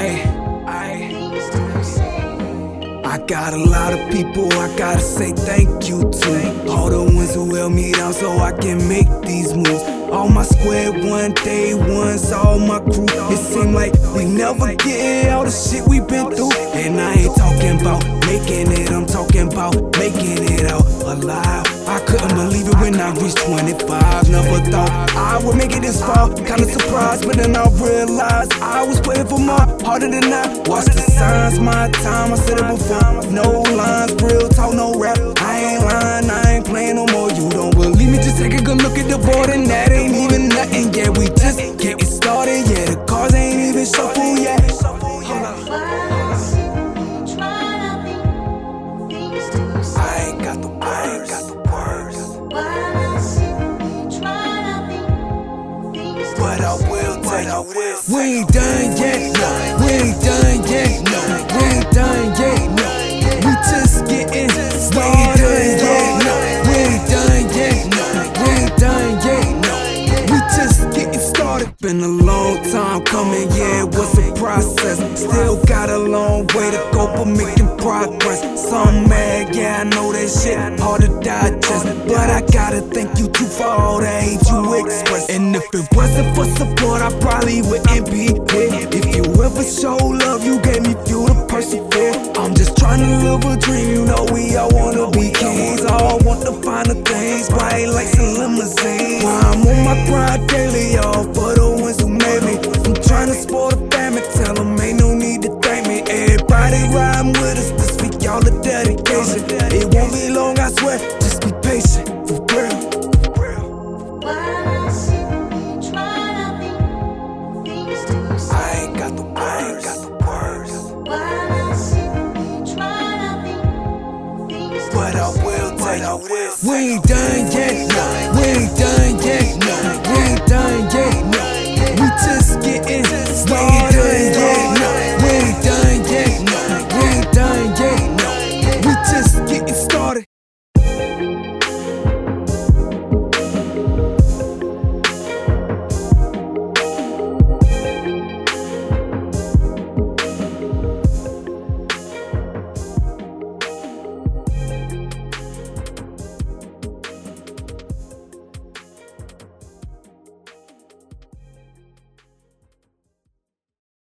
I, I, I got a lot of people I gotta say thank you to. All the ones who held me down so I can make these moves. All my square one day ones, all my crew. It seem like we never get all the shit we been through. And I ain't talking about making it, I'm talking about reached 25. Never thought I would make it this far. Kinda surprised, but then I realized I was playing for more harder than I. Watch the signs, my time, I said it before. No lines, real talk, no rap. Will tell you this. We ain't done yet, no. We ain't done yet, no. We ain't done yet, no. We just getting started. We ain't done yet, no. We ain't done yet, no. We ain't done yet, no. We just getting started. Been a long time coming, yeah, it was a process. Still got a long way to go, but making progress. Some mad, yeah, I know that shit hard to digest. But I gotta thank you too for all the hate you express. And if it wasn't for support, I probably wouldn't be here. If you ever show love, you gave me fuel to persevere. I'm just trying to live a dream, you know we all wanna be kings. All want the finer things, bright lights and limousines. Riding with us y'all the dedication. It won't be long, I swear, just be patient, for real. Ain't got the I ain't got the words, but I will you this. We ain't done yet. We ain't